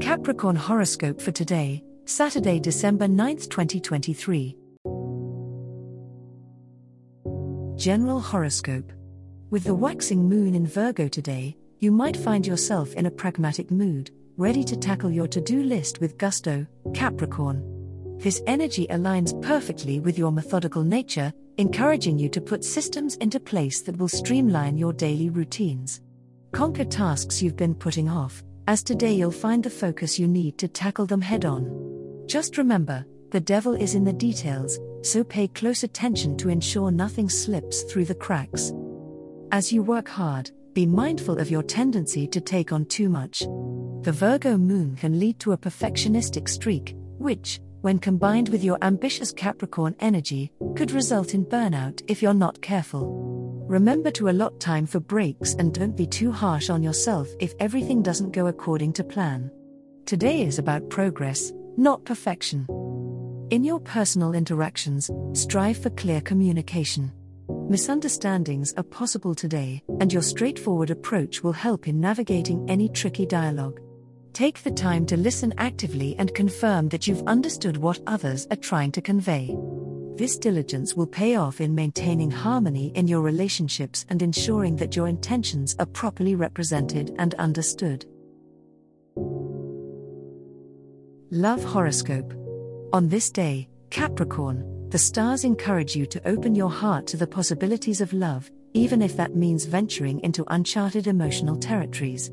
Capricorn horoscope for today, Saturday, December 9th, 2023. General horoscope. With the waxing moon in Virgo today, you might find yourself in a pragmatic mood, ready to tackle your to do list with gusto, Capricorn. This energy aligns perfectly with your methodical nature, encouraging you to put systems into place that will streamline your daily routines. Conquer tasks you've been putting off, as today you'll find the focus you need to tackle them head on. Just remember, the devil is in the details, so pay close attention to ensure nothing slips through the cracks. As you work hard, be mindful of your tendency to take on too much. The Virgo moon can lead to a perfectionistic streak, which, when combined with your ambitious Capricorn energy, could result in burnout if you're not careful. Remember to allot time for breaks and don't be too harsh on yourself if everything doesn't go according to plan. Today is about progress, not perfection. In your personal interactions, strive for clear communication. Misunderstandings are possible today, and your straightforward approach will help in navigating any tricky dialogue. Take the time to listen actively and confirm that you've understood what others are trying to convey. This diligence will pay off in maintaining harmony in your relationships and ensuring that your intentions are properly represented and understood. Love Horoscope On this day, Capricorn, the stars encourage you to open your heart to the possibilities of love, even if that means venturing into uncharted emotional territories.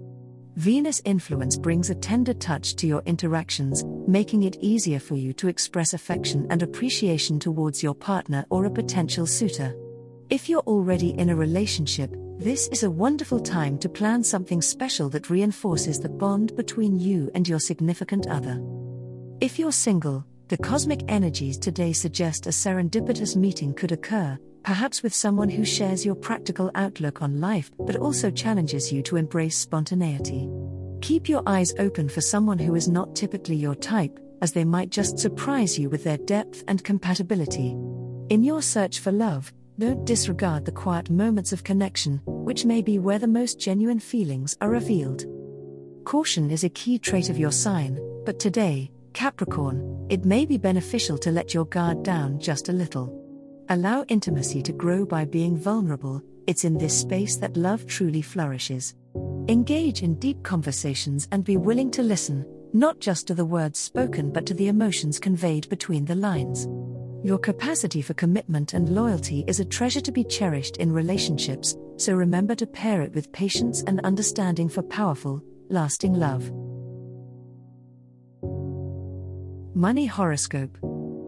Venus influence brings a tender touch to your interactions, making it easier for you to express affection and appreciation towards your partner or a potential suitor. If you're already in a relationship, this is a wonderful time to plan something special that reinforces the bond between you and your significant other. If you're single, the cosmic energies today suggest a serendipitous meeting could occur, perhaps with someone who shares your practical outlook on life but also challenges you to embrace spontaneity. Keep your eyes open for someone who is not typically your type, as they might just surprise you with their depth and compatibility. In your search for love, don't disregard the quiet moments of connection, which may be where the most genuine feelings are revealed. Caution is a key trait of your sign, but today, Capricorn, it may be beneficial to let your guard down just a little. Allow intimacy to grow by being vulnerable, it's in this space that love truly flourishes. Engage in deep conversations and be willing to listen, not just to the words spoken but to the emotions conveyed between the lines. Your capacity for commitment and loyalty is a treasure to be cherished in relationships, so remember to pair it with patience and understanding for powerful, lasting love. Money Horoscope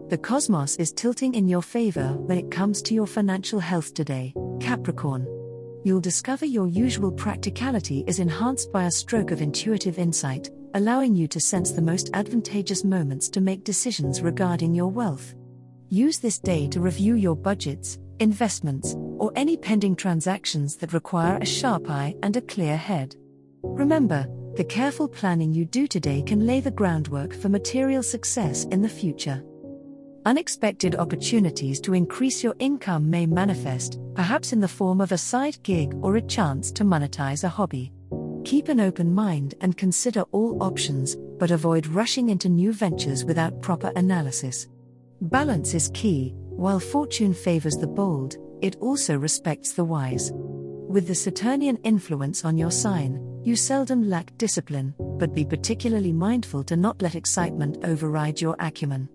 the cosmos is tilting in your favor when it comes to your financial health today, Capricorn. You'll discover your usual practicality is enhanced by a stroke of intuitive insight, allowing you to sense the most advantageous moments to make decisions regarding your wealth. Use this day to review your budgets, investments, or any pending transactions that require a sharp eye and a clear head. Remember, the careful planning you do today can lay the groundwork for material success in the future. Unexpected opportunities to increase your income may manifest, perhaps in the form of a side gig or a chance to monetize a hobby. Keep an open mind and consider all options, but avoid rushing into new ventures without proper analysis. Balance is key, while fortune favors the bold, it also respects the wise. With the Saturnian influence on your sign, you seldom lack discipline, but be particularly mindful to not let excitement override your acumen.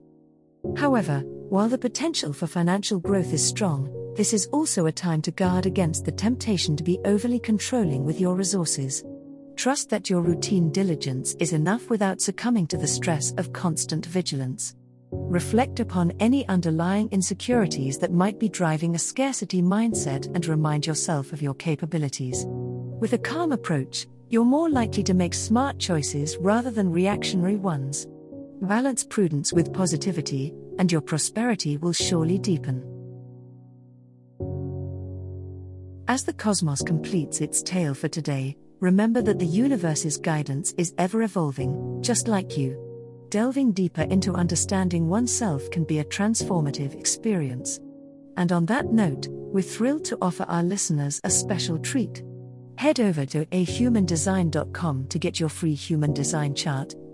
However, while the potential for financial growth is strong, this is also a time to guard against the temptation to be overly controlling with your resources. Trust that your routine diligence is enough without succumbing to the stress of constant vigilance. Reflect upon any underlying insecurities that might be driving a scarcity mindset and remind yourself of your capabilities. With a calm approach, You're more likely to make smart choices rather than reactionary ones. Balance prudence with positivity, and your prosperity will surely deepen. As the cosmos completes its tale for today, remember that the universe's guidance is ever evolving, just like you. Delving deeper into understanding oneself can be a transformative experience. And on that note, we're thrilled to offer our listeners a special treat. Head over to ahumandesign.com to get your free human design chart,